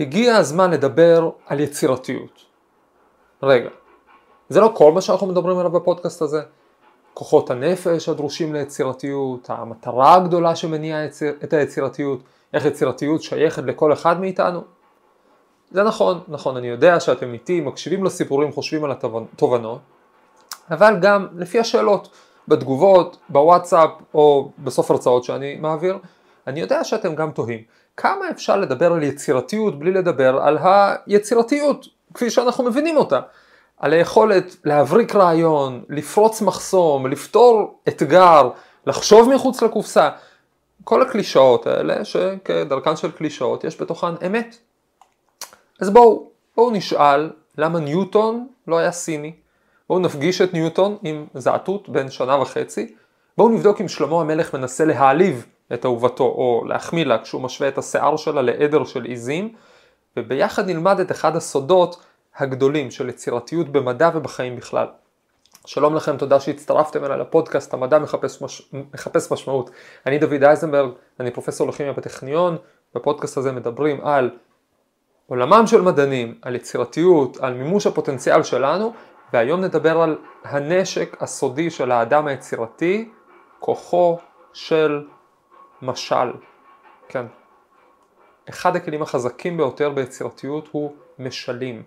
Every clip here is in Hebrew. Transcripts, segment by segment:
הגיע הזמן לדבר על יצירתיות. רגע, זה לא כל מה שאנחנו מדברים עליו בפודקאסט הזה. כוחות הנפש הדרושים ליצירתיות, המטרה הגדולה שמניעה את היצירתיות, איך יצירתיות שייכת לכל אחד מאיתנו. זה נכון, נכון, אני יודע שאתם איתי, מקשיבים לסיפורים, חושבים על התובנות, אבל גם לפי השאלות, בתגובות, בוואטסאפ או בסוף הרצאות שאני מעביר, אני יודע שאתם גם תוהים. כמה אפשר לדבר על יצירתיות בלי לדבר על היצירתיות, כפי שאנחנו מבינים אותה? על היכולת להבריק רעיון, לפרוץ מחסום, לפתור אתגר, לחשוב מחוץ לקופסה. כל הקלישאות האלה, שכדרכן של קלישאות, יש בתוכן אמת. אז בואו, בואו נשאל למה ניוטון לא היה סיני. בואו נפגיש את ניוטון עם זעתות בן שנה וחצי. בואו נבדוק אם שלמה המלך מנסה להעליב את אהובתו או להחמיא לה כשהוא משווה את השיער שלה לעדר של עיזים. וביחד נלמד את אחד הסודות הגדולים של יצירתיות במדע ובחיים בכלל. שלום לכם, תודה שהצטרפתם אליי לפודקאסט, המדע מחפש, מש... מחפש משמעות. אני דוד אייזנברג, אני פרופסור לכימיה בטכניון, בפודקאסט הזה מדברים על עולמם של מדענים, על יצירתיות, על מימוש הפוטנציאל שלנו, והיום נדבר על הנשק הסודי של האדם היצירתי, כוחו של משל. כן. אחד הכלים החזקים ביותר ביצירתיות הוא משלים.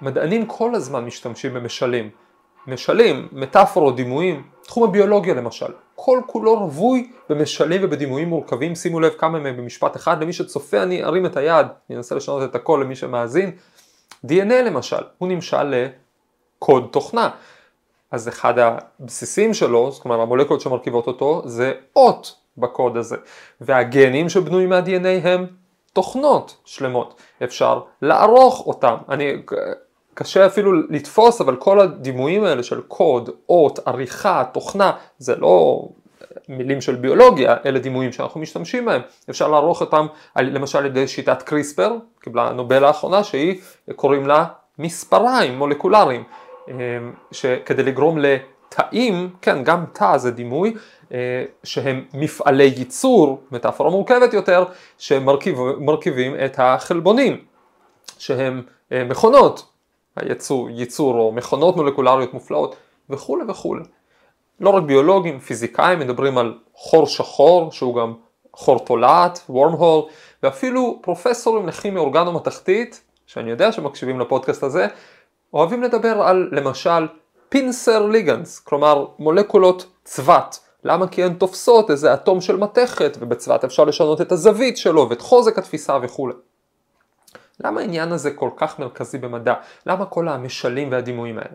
מדענים כל הזמן משתמשים במשלים. משלים, מטאפורות, דימויים, תחום הביולוגיה למשל, כל כולו רווי במשלים ובדימויים מורכבים, שימו לב כמה מהם במשפט אחד, למי שצופה אני ארים את היד, אני אנסה לשנות את הכל למי שמאזין, DNA למשל, הוא נמשל לקוד תוכנה, אז אחד הבסיסים שלו, זאת אומרת המולקולות שמרכיבות אותו, זה אות בקוד הזה, והגנים שבנויים מה-DNA הם תוכנות שלמות, אפשר לערוך אותם, אני קשה אפילו לתפוס, אבל כל הדימויים האלה של קוד, אות, עריכה, תוכנה, זה לא מילים של ביולוגיה, אלה דימויים שאנחנו משתמשים בהם. אפשר לערוך אותם למשל על ידי שיטת קריספר, קיבלה נובל לאחרונה, שהיא, קוראים לה מספריים מולקולריים, אמ, שכדי לגרום לתאים, כן, גם תא זה דימוי, אה, שהם מפעלי ייצור, מטאפורה מורכבת יותר, שמרכיבים את החלבונים, שהם אה, מכונות הייצור, ייצור או מכונות מולקולריות מופלאות וכולי וכולי. לא רק ביולוגים, פיזיקאים מדברים על חור שחור שהוא גם חור תולעת, worm hole, ואפילו פרופסורים לכימיה אורגנו-מתכתית, שאני יודע שמקשיבים לפודקאסט הזה, אוהבים לדבר על למשל פינסר ליגנס, כלומר מולקולות צבת. למה? כי הן תופסות איזה אטום של מתכת ובצבת אפשר לשנות את הזווית שלו ואת חוזק התפיסה וכולי. למה העניין הזה כל כך מרכזי במדע? למה כל המשלים והדימויים האלה?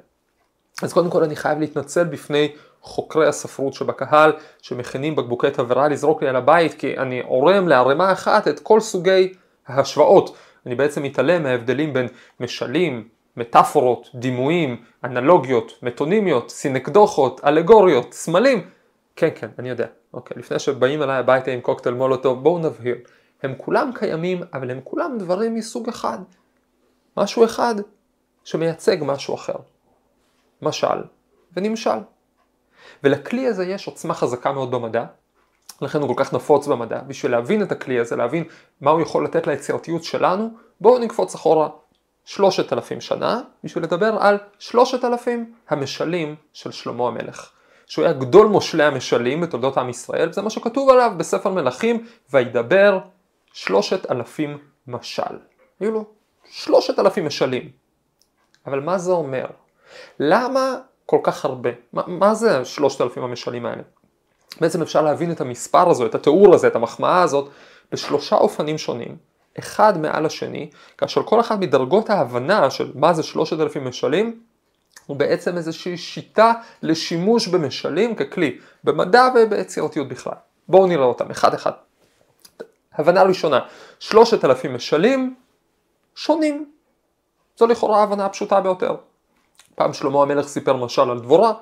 אז קודם כל אני חייב להתנצל בפני חוקרי הספרות שבקהל שמכינים בקבוקי תבערה לזרוק לי על הבית כי אני עורם לערימה אחת את כל סוגי ההשוואות. אני בעצם מתעלם מההבדלים בין משלים, מטאפורות, דימויים, אנלוגיות, מטונימיות, סינקדוחות, אלגוריות, סמלים. כן, כן, אני יודע. אוקיי, לפני שבאים אליי הביתה עם קוקטייל מולוטוב, בואו נבהיר. הם כולם קיימים, אבל הם כולם דברים מסוג אחד. משהו אחד שמייצג משהו אחר. משל ונמשל. ולכלי הזה יש עוצמה חזקה מאוד במדע, לכן הוא כל כך נפוץ במדע. בשביל להבין את הכלי הזה, להבין מה הוא יכול לתת ליצירתיות שלנו, בואו נקפוץ אחורה שלושת אלפים שנה, בשביל לדבר על שלושת אלפים המשלים של שלמה המלך. שהוא היה גדול מושלי המשלים בתולדות עם ישראל, זה מה שכתוב עליו בספר מלכים, וידבר שלושת אלפים משל. היו לו שלושת אלפים משלים. אבל מה זה אומר? למה כל כך הרבה? מה, מה זה שלושת אלפים המשלים האלה? בעצם אפשר להבין את המספר הזה, את התיאור הזה, את המחמאה הזאת, בשלושה אופנים שונים, אחד מעל השני, כאשר כל אחד מדרגות ההבנה של מה זה שלושת אלפים משלים, הוא בעצם איזושהי שיטה לשימוש במשלים ככלי, במדע וביצירתיות בכלל. בואו נראה אותם אחד אחד. הבנה ראשונה, שלושת אלפים משלים שונים. זו לכאורה ההבנה הפשוטה ביותר. פעם שלמה המלך סיפר משל על דבורה,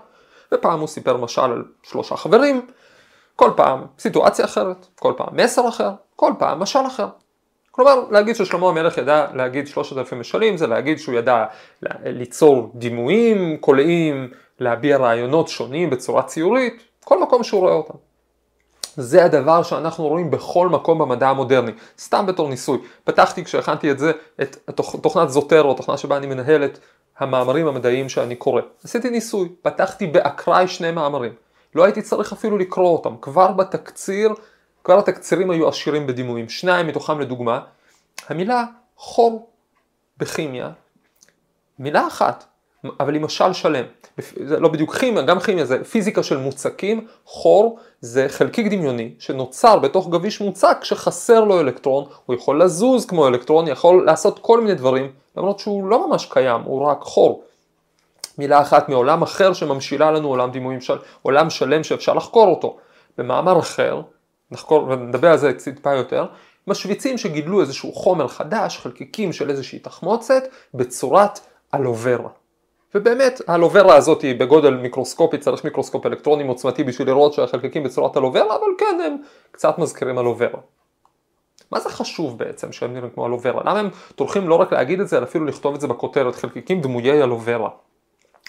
ופעם הוא סיפר משל על שלושה חברים, כל פעם סיטואציה אחרת, כל פעם מסר אחר, כל פעם משל אחר. כלומר, להגיד ששלמה המלך ידע להגיד שלושת אלפים משלים, זה להגיד שהוא ידע ליצור דימויים קולעים, להביע רעיונות שונים בצורה ציורית, כל מקום שהוא רואה אותם. זה הדבר שאנחנו רואים בכל מקום במדע המודרני, סתם בתור ניסוי. פתחתי כשהכנתי את זה, את תוכנת זוטרו, תוכנה שבה אני מנהל את המאמרים המדעיים שאני קורא. עשיתי ניסוי, פתחתי באקראי שני מאמרים. לא הייתי צריך אפילו לקרוא אותם, כבר בתקציר, כבר התקצירים היו עשירים בדימויים. שניים מתוכם לדוגמה, המילה חור בכימיה, מילה אחת, אבל היא משל שלם. זה לא בדיוק כימיה, גם כימיה זה פיזיקה של מוצקים, חור זה חלקיק דמיוני שנוצר בתוך גביש מוצק שחסר לו אלקטרון, הוא יכול לזוז כמו אלקטרון, יכול לעשות כל מיני דברים, למרות שהוא לא ממש קיים, הוא רק חור. מילה אחת מעולם אחר שממשילה לנו עולם דימויים של עולם שלם שאפשר לחקור אותו. במאמר אחר, נחקור ונדבר על זה טיפה יותר, משוויצים שגידלו איזשהו חומר חדש, חלקיקים של איזושהי תחמוצת, בצורת אלוברה. ובאמת האלוברה הזאת היא בגודל מיקרוסקופי, צריך מיקרוסקופ אלקטרוני עוצמתי בשביל לראות שהחלקיקים בצורת אלוברה, אבל כן הם קצת מזכירים אלוברה. מה זה חשוב בעצם שהם נראים כמו אלוברה? למה הם טורחים לא רק להגיד את זה, אלא אפילו לכתוב את זה בכותרת, חלקיקים דמויי אלוברה.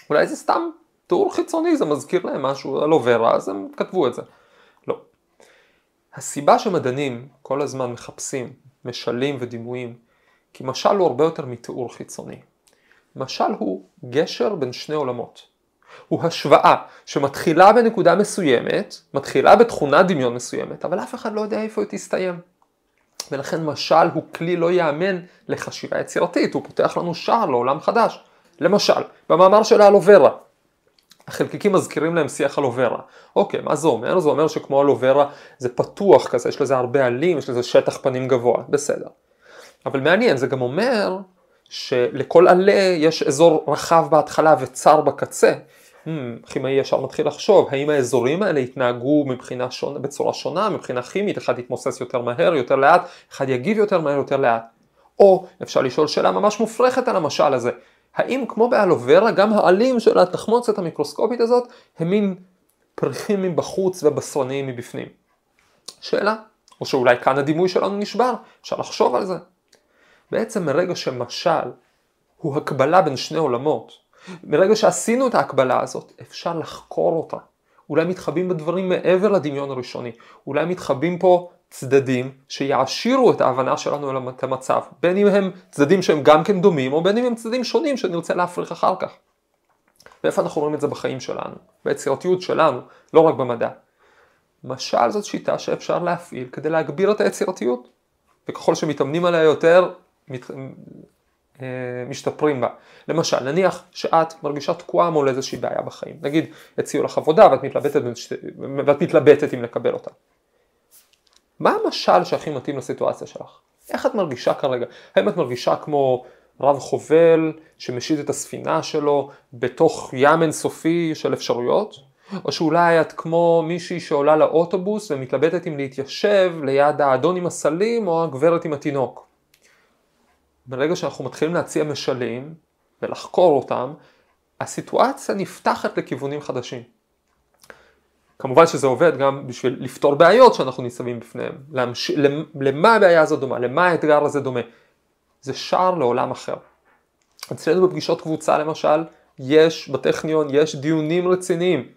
אולי זה סתם תיאור חיצוני, זה מזכיר להם משהו אלוברה, אז הם כתבו את זה. הסיבה שמדענים כל הזמן מחפשים משלים ודימויים, כי משל הוא הרבה יותר מתיאור חיצוני. משל הוא גשר בין שני עולמות. הוא השוואה שמתחילה בנקודה מסוימת, מתחילה בתכונת דמיון מסוימת, אבל אף אחד לא יודע איפה היא תסתיים. ולכן משל הוא כלי לא יאמן לחשיבה יצירתית, הוא פותח לנו שער לעולם חדש. למשל, במאמר של האלוברה, החלקיקים מזכירים להם שיח אלוברה. אוקיי, מה זה אומר? זה אומר שכמו אלוברה זה פתוח כזה, יש לזה הרבה עלים, יש לזה שטח פנים גבוה, בסדר. אבל מעניין, זה גם אומר שלכל עלה יש אזור רחב בהתחלה וצר בקצה. כימאי hmm, ישר מתחיל לחשוב, האם האזורים האלה יתנהגו מבחינה שונה, בצורה שונה, מבחינה כימית, אחד יתמוסס יותר מהר, יותר לאט, אחד יגיב יותר מהר, יותר לאט. או אפשר לשאול שאלה ממש מופרכת על המשל הזה, האם כמו באלוברה גם העלים של התחמוצת המיקרוסקופית הזאת הם מין פריחים מבחוץ ובשרניים מבפנים? שאלה, או שאולי כאן הדימוי שלנו נשבר, אפשר לחשוב על זה. בעצם מרגע שמשל הוא הקבלה בין שני עולמות, מרגע שעשינו את ההקבלה הזאת, אפשר לחקור אותה. אולי מתחבאים בדברים מעבר לדמיון הראשוני, אולי מתחבאים פה צדדים שיעשירו את ההבנה שלנו על המצב, בין אם הם צדדים שהם גם כן דומים, או בין אם הם צדדים שונים שנרצה להפריך אחר כך. ואיפה אנחנו רואים את זה בחיים שלנו, ביצירתיות שלנו, לא רק במדע. משל זאת שיטה שאפשר להפעיל כדי להגביר את היצירתיות, וככל שמתאמנים עליה יותר, מת... אה, משתפרים בה. למשל, נניח שאת מרגישה תקועה מול איזושהי בעיה בחיים. נגיד, הציעו לך עבודה ואת מתלבטת, ואת מתלבטת אם לקבל אותה. מה המשל שהכי מתאים לסיטואציה שלך? איך את מרגישה כרגע? האם את מרגישה כמו רב חובל שמשיט את הספינה שלו בתוך ים אינסופי של אפשרויות? או שאולי את כמו מישהי שעולה לאוטובוס ומתלבטת אם להתיישב ליד האדון עם הסלים או הגברת עם התינוק. ברגע שאנחנו מתחילים להציע משלים ולחקור אותם, הסיטואציה נפתחת לכיוונים חדשים. כמובן שזה עובד גם בשביל לפתור בעיות שאנחנו ניצבים בפניהם. להמש... למה הבעיה הזאת דומה? למה האתגר הזה דומה? זה שער לעולם אחר. אצלנו בפגישות קבוצה למשל, יש בטכניון, יש דיונים רציניים.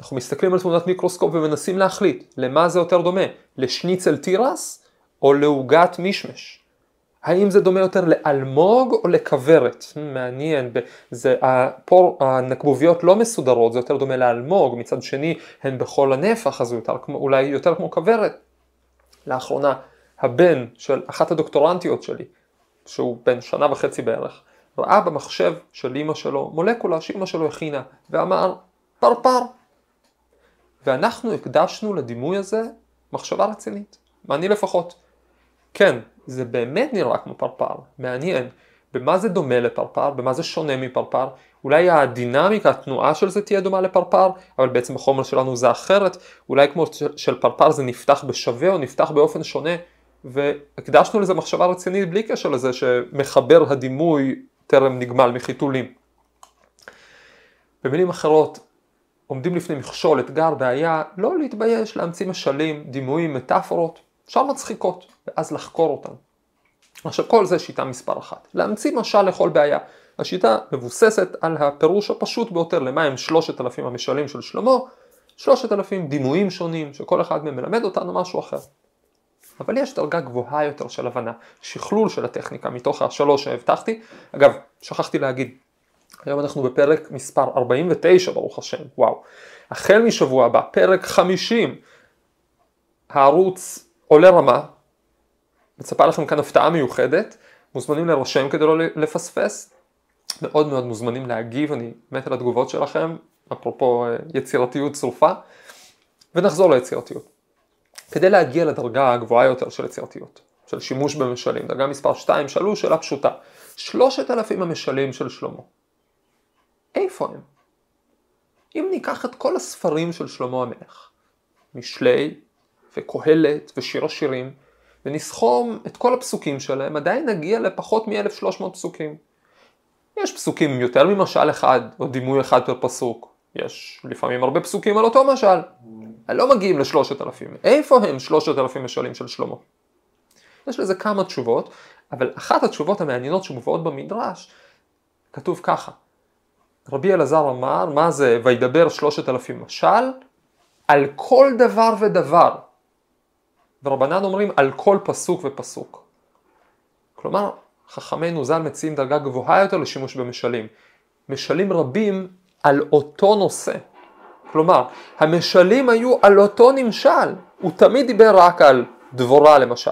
אנחנו מסתכלים על תמונת מיקרוסקופ ומנסים להחליט למה זה יותר דומה, לשניצל תירס או לעוגת מישמש. האם זה דומה יותר לאלמוג או לכוורת? Hmm, מעניין, זה, פה הנקבוביות לא מסודרות, זה יותר דומה לאלמוג, מצד שני הן בכל הנפח, אז יותר, אולי יותר כמו כוורת. לאחרונה, הבן של אחת הדוקטורנטיות שלי, שהוא בן שנה וחצי בערך, ראה במחשב של אימא שלו מולקולה שאימא שלו הכינה, ואמר פרפר. ואנחנו הקדשנו לדימוי הזה מחשבה רצינית, ואני לפחות. כן, זה באמת נראה כמו פרפר, מעניין. במה זה דומה לפרפר, במה זה שונה מפרפר, אולי הדינמיקה, התנועה של זה תהיה דומה לפרפר, אבל בעצם החומר שלנו זה אחרת, אולי כמו של פרפר זה נפתח בשווה או נפתח באופן שונה, והקדשנו לזה מחשבה רצינית בלי קשר לזה שמחבר הדימוי טרם נגמל מחיתולים. במילים אחרות, עומדים לפני מכשול, אתגר, בעיה, לא להתבייש להמציא משלים, דימויים, מטאפורות, אפשר מצחיקות, ואז לחקור אותן. עכשיו כל זה שיטה מספר אחת, להמציא משל לכל בעיה. השיטה מבוססת על הפירוש הפשוט ביותר למה הם שלושת אלפים המשלים של שלמה, שלושת אלפים דימויים שונים שכל אחד מהם מלמד אותנו משהו אחר. אבל יש דרגה גבוהה יותר של הבנה, שכלול של הטכניקה מתוך השלוש שהבטחתי. אגב, שכחתי להגיד, היום אנחנו בפרק מספר 49 ברוך השם, וואו. החל משבוע הבא, פרק 50, הערוץ עולה רמה, מצפה לכם כאן הפתעה מיוחדת, מוזמנים להירשם כדי לא לפספס, מאוד מאוד מוזמנים להגיב, אני מת על התגובות שלכם, אפרופו אה, יצירתיות צרופה, ונחזור ליצירתיות. כדי להגיע לדרגה הגבוהה יותר של יצירתיות, של שימוש במשלים, דרגה מספר 2, שאלו שאלה פשוטה, שלושת אלפים המשלים של שלמה, איפה הם? אם ניקח את כל הספרים של שלמה המלך, משלי וקהלת ושיר השירים, ונסכום את כל הפסוקים שלהם, עדיין נגיע לפחות מ-1300 פסוקים. יש פסוקים עם יותר ממשל אחד, או דימוי אחד פר פסוק. יש לפעמים הרבה פסוקים על אותו משל. לא מגיעים לשלושת אלפים. איפה הם שלושת אלפים משלים של שלמה? יש לזה כמה תשובות, אבל אחת התשובות המעניינות שמובאות במדרש, כתוב ככה: רבי אלעזר אמר, מה זה וידבר שלושת אלפים משל? על כל דבר ודבר. ורבנן אומרים על כל פסוק ופסוק. כלומר, חכמינו ז"ל מציעים דרגה גבוהה יותר לשימוש במשלים. משלים רבים על אותו נושא. כלומר, המשלים היו על אותו נמשל. הוא תמיד דיבר רק על דבורה למשל.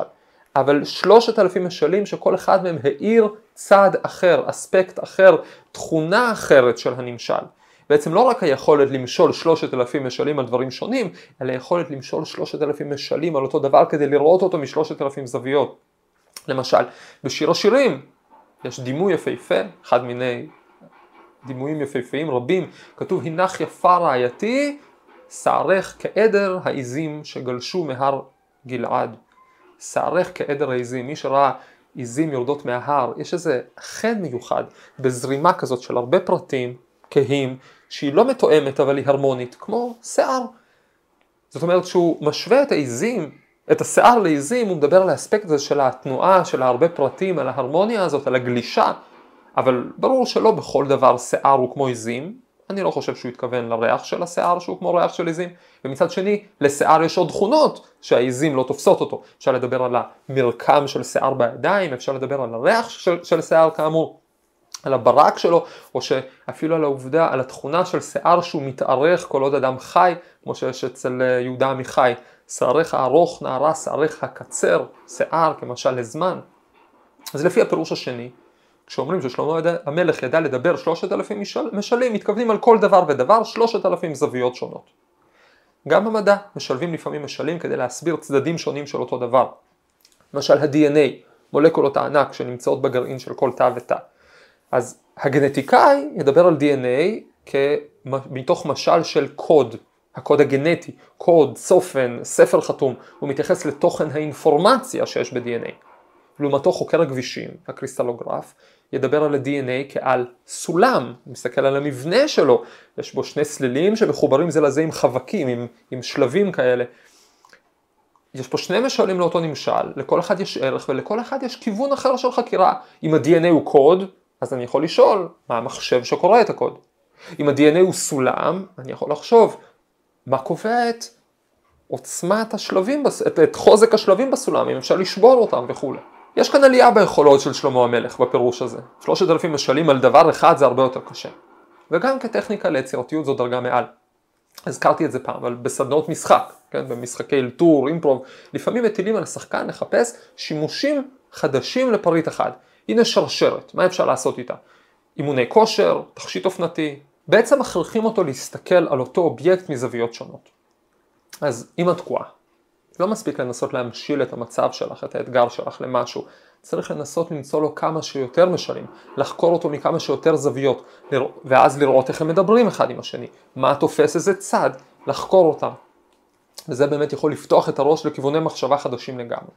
אבל שלושת אלפים משלים שכל אחד מהם האיר צד אחר, אספקט אחר, תכונה אחרת של הנמשל. בעצם לא רק היכולת למשול שלושת אלפים משלים על דברים שונים, אלא היכולת למשול שלושת אלפים משלים על אותו דבר כדי לראות אותו משלושת אלפים זוויות. למשל, בשיר השירים יש דימוי יפהפה, אחד מיני דימויים יפהפיים רבים, כתוב הנך יפה רעייתי, שערך כעדר העיזים שגלשו מהר גלעד. שערך כעדר העיזים, מי שראה עיזים יורדות מההר, יש איזה חן מיוחד בזרימה כזאת של הרבה פרטים כהים, שהיא לא מתואמת אבל היא הרמונית, כמו שיער. זאת אומרת שהוא משווה את העיזים, את השיער לעיזים, הוא מדבר על האספקט הזה של התנועה, של הרבה פרטים, על ההרמוניה הזאת, על הגלישה, אבל ברור שלא בכל דבר שיער הוא כמו עיזים, אני לא חושב שהוא התכוון לריח של השיער שהוא כמו ריח של עיזים, ומצד שני לשיער יש עוד תכונות שהעיזים לא תופסות אותו. אפשר לדבר על המרקם של שיער בידיים, אפשר לדבר על הריח של, של שיער כאמור, על הברק שלו, או שאפילו על העובדה, על התכונה של שיער שהוא מתארך כל עוד אדם חי, כמו שיש אצל אה, יהודה עמיחי, שעריך ארוך נערה, שעריך קצר, שיער כמשל לזמן. אז לפי הפירוש השני, כשאומרים ששלמה המלך ידע לדבר שלושת אלפים משלים, מתכוונים על כל דבר ודבר שלושת אלפים זוויות שונות. גם במדע משלבים לפעמים משלים כדי להסביר צדדים שונים של אותו דבר. למשל ה-DNA, מולקולות הענק שנמצאות בגרעין של כל תא ותא. אז הגנטיקאי ידבר על DNA מתוך משל של קוד, הקוד הגנטי, קוד, צופן, ספר חתום, הוא מתייחס לתוכן האינפורמציה שיש ב-DNA. לעומתו חוקר הכבישים, הקריסטלוגרף, ידבר על ה-DNA כעל סולם, מסתכל על המבנה שלו, יש בו שני סלילים שמחוברים זה לזה עם חבקים, עם, עם שלבים כאלה. יש פה שני משלים לאותו נמשל, לכל אחד יש ערך ולכל אחד יש כיוון אחר של חקירה. אם ה-DNA הוא קוד, אז אני יכול לשאול מה המחשב שקורא את הקוד. אם ה-DNA הוא סולם, אני יכול לחשוב מה קובע את עוצמת השלבים, את, את חוזק השלבים בסולם, אם אפשר לשבור אותם וכולי. יש כאן עלייה ביכולות של שלמה המלך בפירוש הזה. שלושת אלפים משלים על דבר אחד זה הרבה יותר קשה. וגם כטכניקה ליצירתיות זו דרגה מעל. הזכרתי את זה פעם, אבל בסדנאות משחק, כן, במשחקי אלתור, אימפרוב, לפעמים מטילים על השחקן לחפש שימושים חדשים לפריט אחד. הנה שרשרת, מה אפשר לעשות איתה? אימוני כושר, תכשיט אופנתי, בעצם מכריחים אותו להסתכל על אותו אובייקט מזוויות שונות. אז אם את תקועה, לא מספיק לנסות להמשיל את המצב שלך, את האתגר שלך למשהו, צריך לנסות למצוא לו כמה שיותר משלים, לחקור אותו מכמה שיותר זוויות, ואז לראות איך הם מדברים אחד עם השני, מה תופס איזה צד, לחקור אותם. וזה באמת יכול לפתוח את הראש לכיווני מחשבה חדשים לגמרי.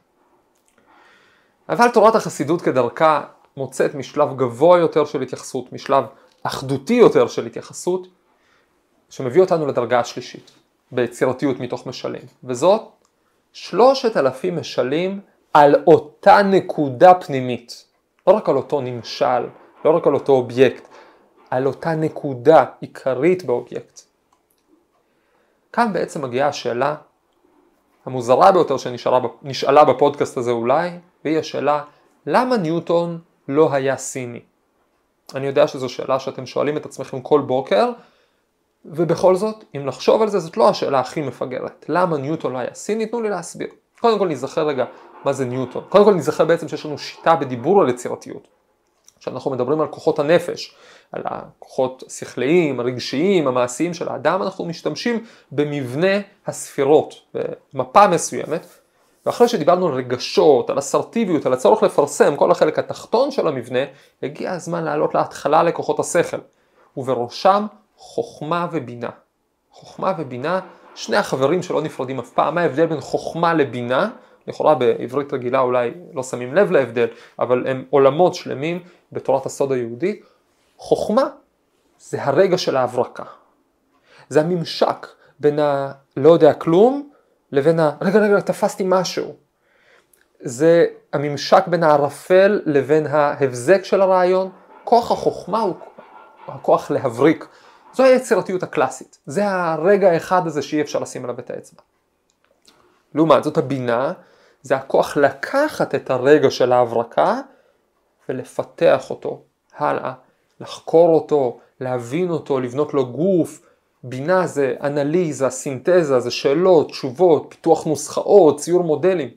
אבל תורת החסידות כדרכה מוצאת משלב גבוה יותר של התייחסות, משלב אחדותי יותר של התייחסות, שמביא אותנו לדרגה השלישית, ביצירתיות מתוך משלים, וזאת שלושת אלפים משלים על אותה נקודה פנימית, לא רק על אותו נמשל, לא רק על אותו אובייקט, על אותה נקודה עיקרית באובייקט. כאן בעצם מגיעה השאלה המוזרה ביותר שנשאלה בפודקאסט הזה אולי, והיא השאלה למה ניוטון לא היה סיני? אני יודע שזו שאלה שאתם שואלים את עצמכם כל בוקר, ובכל זאת, אם לחשוב על זה, זאת לא השאלה הכי מפגרת. למה ניוטון לא היה סיני? תנו לי להסביר. קודם כל נזכר רגע מה זה ניוטון. קודם כל נזכר בעצם שיש לנו שיטה בדיבור על יצירתיות. כשאנחנו מדברים על כוחות הנפש, על הכוחות השכליים, הרגשיים, המעשיים של האדם, אנחנו משתמשים במבנה הספירות, במפה מסוימת, ואחרי שדיברנו על רגשות, על אסרטיביות, על הצורך לפרסם, כל החלק התחתון של המבנה, הגיע הזמן לעלות להתחלה לכוחות השכל, ובראשם חוכמה ובינה. חוכמה ובינה, שני החברים שלא נפרדים אף פעם, מה ההבדל בין חוכמה לבינה? לכאורה בעברית רגילה אולי לא שמים לב להבדל, אבל הם עולמות שלמים בתורת הסוד היהודי. חוכמה זה הרגע של ההברקה. זה הממשק בין ה... לא יודע כלום לבין ה... רגע רגע תפסתי משהו. זה הממשק בין הערפל לבין ההבזק של הרעיון. כוח החוכמה הוא הכוח להבריק. זו היצירתיות הקלאסית. זה הרגע האחד הזה שאי אפשר לשים עליו את האצבע. לעומת זאת הבינה זה הכוח לקחת את הרגע של ההברקה ולפתח אותו הלאה, לחקור אותו, להבין אותו, לבנות לו גוף. בינה זה אנליזה, סינתזה, זה שאלות, תשובות, פיתוח נוסחאות, ציור מודלים.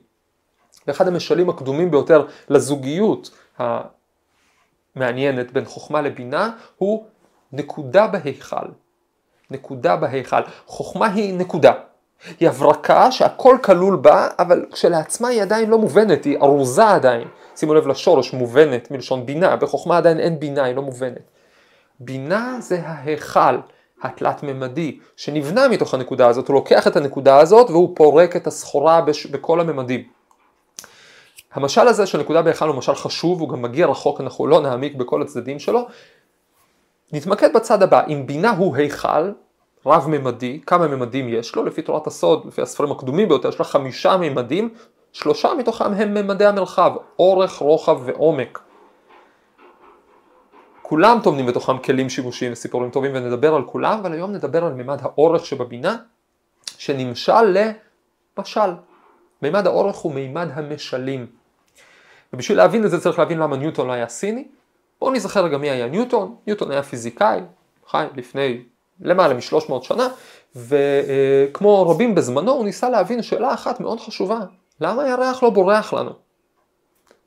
ואחד המשלים הקדומים ביותר לזוגיות המעניינת בין חוכמה לבינה הוא נקודה בהיכל. נקודה בהיכל. חוכמה היא נקודה. היא הברקה שהכל כלול בה, אבל כשלעצמה היא עדיין לא מובנת, היא ארוזה עדיין. שימו לב לשורש, מובנת מלשון בינה, בחוכמה עדיין אין בינה, היא לא מובנת. בינה זה ההיכל התלת ממדי שנבנה מתוך הנקודה הזאת, הוא לוקח את הנקודה הזאת והוא פורק את הסחורה בש... בכל הממדים. המשל הזה של נקודה בהיכל הוא משל חשוב, הוא גם מגיע רחוק, אנחנו לא נעמיק בכל הצדדים שלו. נתמקד בצד הבא, אם בינה הוא היכל, רב-ממדי, כמה ממדים יש לו? לפי תורת הסוד, לפי הספרים הקדומים ביותר, יש לה חמישה ממדים, שלושה מתוכם הם ממדי המרחב, אורך, רוחב ועומק. כולם טומנים בתוכם כלים שימושיים וסיפורים טובים ונדבר על כולם, אבל היום נדבר על ממד האורך שבבינה, שנמשל למשל. מימד האורך הוא מימד המשלים. ובשביל להבין את זה צריך להבין למה ניוטון לא היה סיני. בואו נזכר רגע מי היה ניוטון. ניוטון היה פיזיקאי, חי לפני למעלה משלוש מאות שנה, וכמו רבים בזמנו הוא ניסה להבין שאלה אחת מאוד חשובה, למה הירח לא בורח לנו?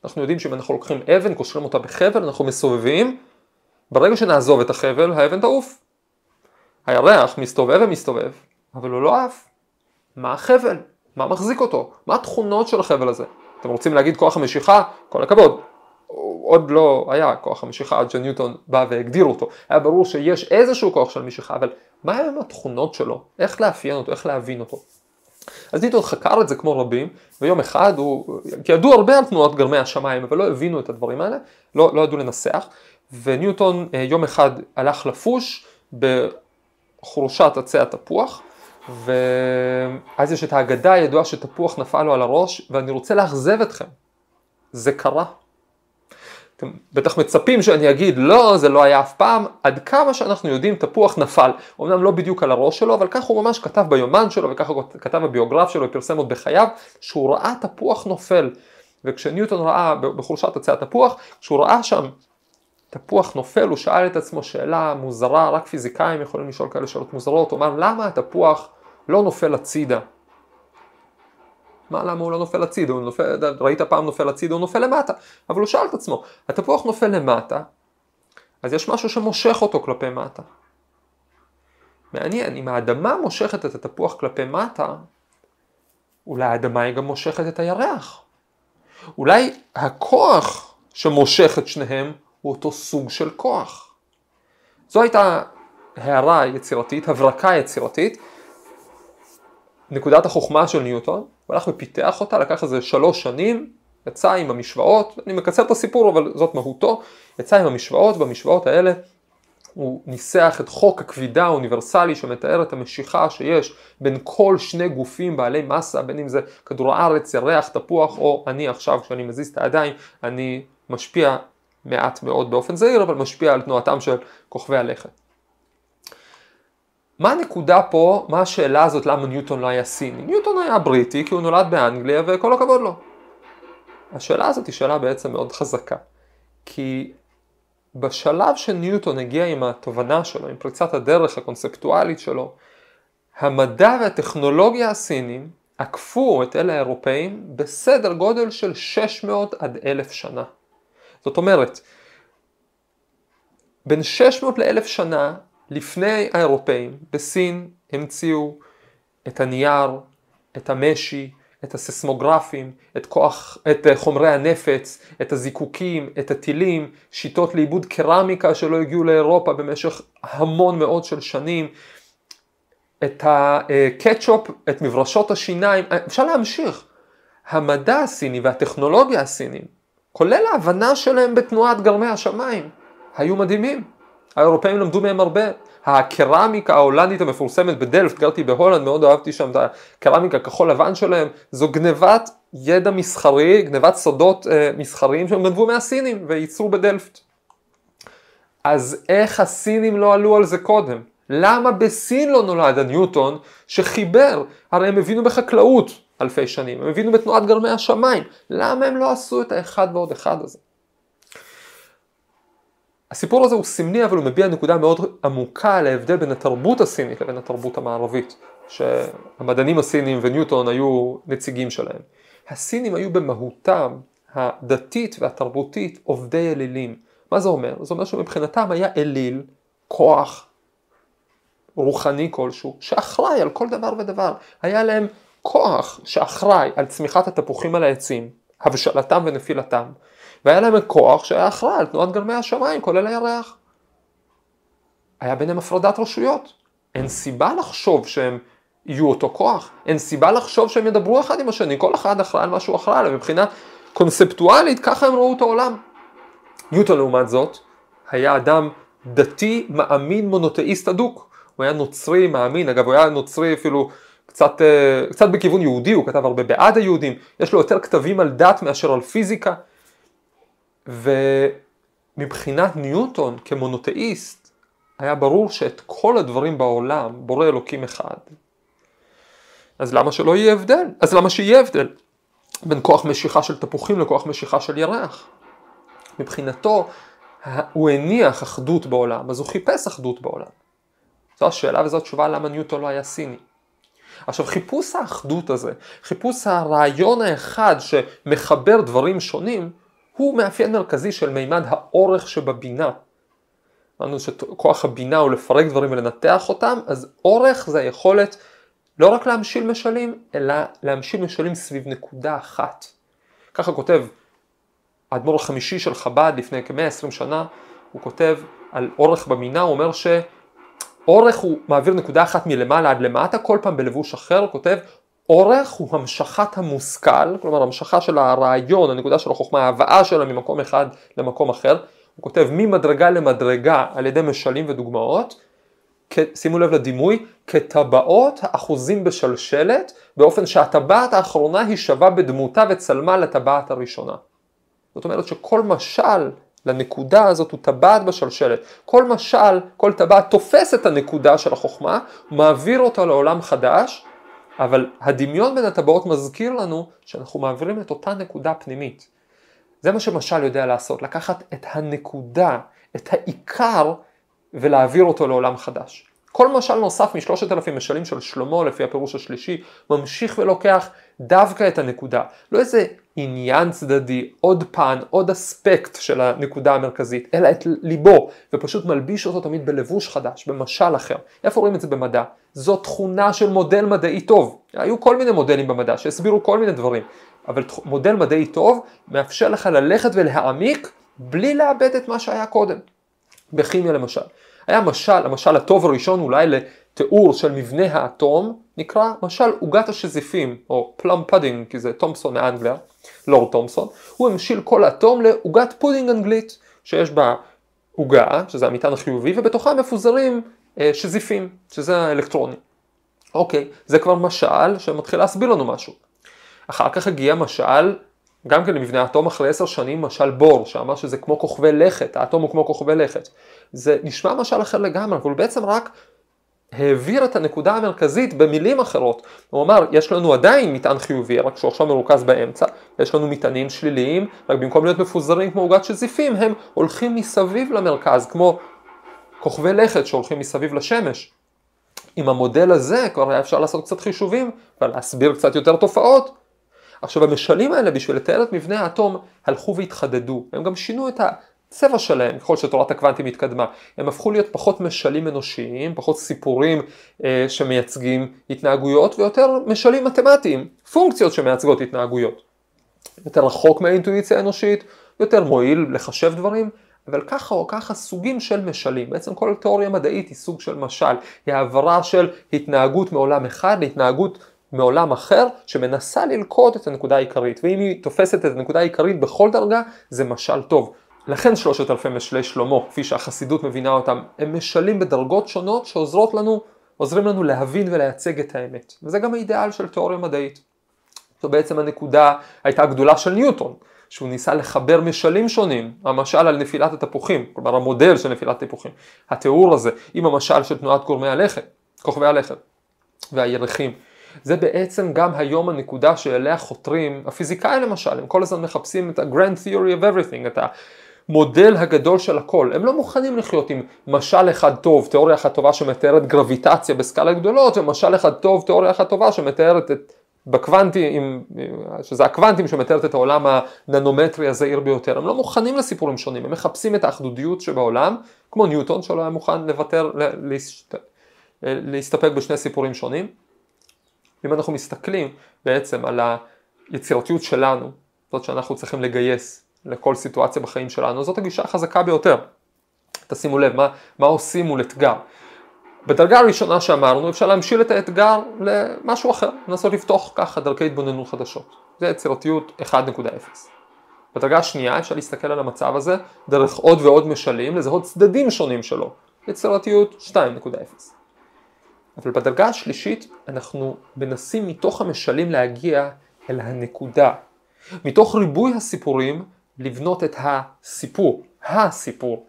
אנחנו יודעים שאם אנחנו לוקחים אבן, קושרים אותה בחבל, אנחנו מסובבים, ברגע שנעזוב את החבל, האבן תעוף. הירח מסתובב ומסתובב, אבל הוא לא עף. מה החבל? מה מחזיק אותו? מה התכונות של החבל הזה? אתם רוצים להגיד כוח המשיכה? כל הכבוד. עוד לא היה כוח המשיכה עד שניוטון בא והגדיר אותו. היה ברור שיש איזשהו כוח של משיכה, אבל מה הם התכונות שלו? איך לאפיין אותו? איך להבין אותו? אז ניוטון חקר את זה כמו רבים, ויום אחד הוא, כי ידעו הרבה על תנועות גרמי השמיים, אבל לא הבינו את הדברים האלה, לא, לא ידעו לנסח, וניוטון אה, יום אחד הלך לפוש בחורשת עצי התפוח, ואז יש את האגדה הידועה שתפוח נפל לו על הראש, ואני רוצה לאכזב אתכם, זה קרה. אתם בטח מצפים שאני אגיד לא זה לא היה אף פעם, עד כמה שאנחנו יודעים תפוח נפל, אמנם לא בדיוק על הראש שלו אבל כך הוא ממש כתב ביומן שלו וככה הוא כתב בביוגרף שלו ופרסם עוד בחייו שהוא ראה תפוח נופל. וכשניוטון ראה בחורשת עצי התפוח, כשהוא ראה שם תפוח נופל הוא שאל את עצמו שאלה מוזרה, רק פיזיקאים יכולים לשאול כאלה שאלות מוזרות, הוא אמר למה התפוח לא נופל הצידה מה, למה הוא לא נופל הצידה? הוא נופל, ראית פעם נופל הצידה? הוא נופל למטה. אבל הוא שאל את עצמו, התפוח נופל למטה, אז יש משהו שמושך אותו כלפי מטה. מעניין, אם האדמה מושכת את התפוח כלפי מטה, אולי האדמה היא גם מושכת את הירח. אולי הכוח שמושך את שניהם הוא אותו סוג של כוח. זו הייתה הערה יצירתית, הברקה יצירתית, נקודת החוכמה של ניוטון, הוא הלך ופיתח אותה, לקח איזה שלוש שנים, יצא עם המשוואות, אני מקצר את הסיפור אבל זאת מהותו, יצא עם המשוואות, במשוואות האלה הוא ניסח את חוק הכבידה האוניברסלי שמתאר את המשיכה שיש בין כל שני גופים בעלי מסה, בין אם זה כדור הארץ, ירח, תפוח, או אני עכשיו כשאני מזיז את הידיים, אני משפיע מעט מאוד באופן זהיר, אבל משפיע על תנועתם של כוכבי הלכת. מה הנקודה פה, מה השאלה הזאת למה ניוטון לא היה סיני? ניוטון היה בריטי כי הוא נולד באנגליה וכל הכבוד לו. השאלה הזאת היא שאלה בעצם מאוד חזקה. כי בשלב שניוטון הגיע עם התובנה שלו, עם פריצת הדרך הקונספטואלית שלו, המדע והטכנולוגיה הסינים עקפו את אלה האירופאים בסדר גודל של 600 עד 1,000 שנה. זאת אומרת, בין 600 ל-1,000 שנה לפני האירופאים, בסין המציאו את הנייר, את המשי, את הסיסמוגרפים, את, כוח, את חומרי הנפץ, את הזיקוקים, את הטילים, שיטות לעיבוד קרמיקה שלא הגיעו לאירופה במשך המון מאות של שנים, את הקטשופ, את מברשות השיניים, אפשר להמשיך. המדע הסיני והטכנולוגיה הסיניים, כולל ההבנה שלהם בתנועת גרמי השמיים, היו מדהימים. האירופאים למדו מהם הרבה. הקרמיקה ההולנדית המפורסמת בדלפט, גרתי בהולנד, מאוד אהבתי שם את הקרמיקה הכחול לבן שלהם, זו גנבת ידע מסחרי, גנבת סודות אה, מסחריים שהם גנבו מהסינים וייצרו בדלפט. אז איך הסינים לא עלו על זה קודם? למה בסין לא נולד הניוטון שחיבר? הרי הם הבינו בחקלאות אלפי שנים, הם הבינו בתנועת גרמי השמיים, למה הם לא עשו את האחד ועוד אחד הזה? הסיפור הזה הוא סמלי אבל הוא מביע נקודה מאוד עמוקה להבדל בין התרבות הסינית לבין התרבות המערבית, שהמדענים הסינים וניוטון היו נציגים שלהם. הסינים היו במהותם הדתית והתרבותית עובדי אלילים. מה זה אומר? זה אומר שמבחינתם היה אליל, כוח, רוחני כלשהו, שאחראי על כל דבר ודבר. היה להם כוח שאחראי על צמיחת התפוחים על העצים, הבשלתם ונפילתם, והיה להם כוח שהיה אחראי על תנועת גרמי השמיים, כולל הירח. היה ביניהם הפרדת רשויות. אין סיבה לחשוב שהם יהיו אותו כוח, אין סיבה לחשוב שהם ידברו אחד עם השני, כל אחד אחראי על מה שהוא אחראי עליו, מבחינה קונספטואלית ככה הם ראו את העולם. ניוטון לעומת זאת, היה אדם דתי, מאמין, מונותאיסט אדוק. הוא היה נוצרי, מאמין, אגב הוא היה נוצרי אפילו קצת, אה, קצת בכיוון יהודי, הוא כתב הרבה בעד היהודים, יש לו יותר כתבים על דת מאשר על פיזיקה. ומבחינת ניוטון כמונותאיסט, היה ברור שאת כל הדברים בעולם בורא אלוקים אחד. אז למה שלא יהיה הבדל? אז למה שיהיה הבדל בין כוח משיכה של תפוחים לכוח משיכה של ירח? מבחינתו הוא הניח אחדות בעולם, אז הוא חיפש אחדות בעולם. זו השאלה וזו התשובה למה ניוטון לא היה סיני. עכשיו חיפוש האחדות הזה, חיפוש הרעיון האחד שמחבר דברים שונים, הוא מאפיין מרכזי של מימד האורך שבבינה. אמרנו שכוח הבינה הוא לפרק דברים ולנתח אותם, אז אורך זה היכולת לא רק להמשיל משלים, אלא להמשיל משלים סביב נקודה אחת. ככה כותב האדמו"ר החמישי של חב"ד לפני כ-120 שנה, הוא כותב על אורך במינה, הוא אומר שאורך הוא מעביר נקודה אחת מלמעלה עד למטה, כל פעם בלבוש אחר, הוא כותב אורך הוא המשכת המושכל, כלומר המשכה של הרעיון, הנקודה של החוכמה, ההבאה שלה ממקום אחד למקום אחר, הוא כותב ממדרגה למדרגה על ידי משלים ודוגמאות, שימו לב לדימוי, כטבעות האחוזים בשלשלת, באופן שהטבעת האחרונה היא שווה בדמותה וצלמה לטבעת הראשונה. זאת אומרת שכל משל לנקודה הזאת הוא טבעת בשלשלת. כל משל, כל טבעת תופס את הנקודה של החוכמה, מעביר אותה לעולם חדש, אבל הדמיון בין הטבעות מזכיר לנו שאנחנו מעבירים את אותה נקודה פנימית. זה מה שמשל יודע לעשות, לקחת את הנקודה, את העיקר, ולהעביר אותו לעולם חדש. כל משל נוסף משלושת אלפים משלים של שלמה לפי הפירוש השלישי ממשיך ולוקח דווקא את הנקודה, לא איזה עניין צדדי, עוד פן, עוד אספקט של הנקודה המרכזית, אלא את ליבו, ופשוט מלביש אותו תמיד בלבוש חדש, במשל אחר. איפה רואים את זה במדע? זו תכונה של מודל מדעי טוב. היו כל מיני מודלים במדע שהסבירו כל מיני דברים, אבל מודל מדעי טוב מאפשר לך ללכת ולהעמיק בלי לאבד את מה שהיה קודם. בכימיה למשל. היה משל, המשל הטוב הראשון אולי לתיאור של מבנה האטום, נקרא משל עוגת השזיפים, או plum pudding, כי זה תומפסון מאנגליה, לורד תומפסון, הוא המשיל כל אטום לעוגת פודינג אנגלית, שיש בה עוגה, שזה המטען החיובי, ובתוכה מפוזרים אה, שזיפים, שזה האלקטרונים. אוקיי, זה כבר משל שמתחיל להסביר לנו משהו. אחר כך הגיע משל, גם כן למבנה האטום אחרי עשר שנים, משל בור, שאמר שזה כמו כוכבי לכת, האטום הוא כמו כוכבי לכת. זה נשמע משל אחר לגמרי, אבל הוא בעצם רק העביר את הנקודה המרכזית במילים אחרות. הוא אמר, יש לנו עדיין מטען חיובי, רק שהוא עכשיו מרוכז באמצע, יש לנו מטענים שליליים, רק במקום להיות מפוזרים כמו עוגת שזיפים, הם הולכים מסביב למרכז, כמו כוכבי לכת שהולכים מסביב לשמש. עם המודל הזה כבר היה אפשר לעשות קצת חישובים ולהסביר קצת יותר תופעות. עכשיו המשלים האלה בשביל לתאר את מבנה האטום הלכו והתחדדו, הם גם שינו את הצבע שלהם ככל שתורת הקוונטים התקדמה, הם הפכו להיות פחות משלים אנושיים, פחות סיפורים אה, שמייצגים התנהגויות ויותר משלים מתמטיים, פונקציות שמייצגות התנהגויות. יותר רחוק מהאינטואיציה האנושית, יותר מועיל לחשב דברים, אבל ככה או ככה סוגים של משלים. בעצם כל תיאוריה מדעית היא סוג של משל, היא העברה של התנהגות מעולם אחד להתנהגות מעולם אחר שמנסה ללכוד את הנקודה העיקרית, ואם היא תופסת את הנקודה העיקרית בכל דרגה, זה משל טוב. לכן שלושת אלפי משלי שלמה, כפי שהחסידות מבינה אותם, הם משלים בדרגות שונות שעוזרות לנו, עוזרים לנו להבין ולייצג את האמת. וזה גם האידאל של תיאוריה מדעית. זו בעצם הנקודה הייתה הגדולה של ניוטון. שהוא ניסה לחבר משלים שונים, המשל על נפילת התפוחים, כלומר המודל של נפילת התפוחים, התיאור הזה עם המשל של תנועת גורמי הלכת, כוכבי הלכת והירחים. זה בעצם גם היום הנקודה שאליה חותרים הפיזיקאים למשל, הם כל הזמן מחפשים את ה-grand theory of everything, את המודל הגדול של הכל. הם לא מוכנים לחיות עם משל אחד טוב, תיאוריה אחת טובה שמתארת גרביטציה בסקאלה גדולות, ומשל אחד טוב, תיאוריה אחת טובה שמתארת את בקוונטים, שזה הקוונטים שמתארת את העולם הננומטרי הזעיר ביותר, הם לא מוכנים לסיפורים שונים, הם מחפשים את האחדודיות שבעולם, כמו ניוטון שלא היה מוכן לוותר, להסתפק בשני סיפורים שונים. אם אנחנו מסתכלים בעצם על היצירתיות שלנו, זאת שאנחנו צריכים לגייס לכל סיטואציה בחיים שלנו, זאת הגישה החזקה ביותר. תשימו לב, מה, מה עושים מול אתגר? בדרגה הראשונה שאמרנו אפשר להמשיל את האתגר למשהו אחר, לנסות לפתוח ככה דרכי התבוננות חדשות. זה יצירתיות 1.0. בדרגה השנייה אפשר להסתכל על המצב הזה דרך עוד ועוד משלים, לזהות צדדים שונים שלו. יצירתיות 2.0. אבל בדרגה השלישית אנחנו מנסים מתוך המשלים להגיע אל הנקודה. מתוך ריבוי הסיפורים לבנות את הסיפור, הסיפור.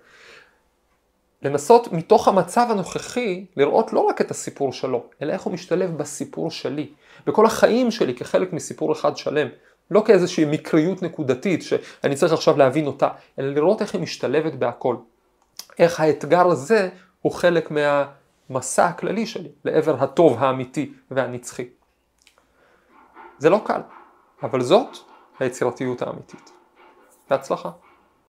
לנסות מתוך המצב הנוכחי לראות לא רק את הסיפור שלו, אלא איך הוא משתלב בסיפור שלי, בכל החיים שלי כחלק מסיפור אחד שלם. לא כאיזושהי מקריות נקודתית שאני צריך עכשיו להבין אותה, אלא לראות איך היא משתלבת בהכל. איך האתגר הזה הוא חלק מהמסע הכללי שלי לעבר הטוב האמיתי והנצחי. זה לא קל, אבל זאת היצירתיות האמיתית. Herzlacher.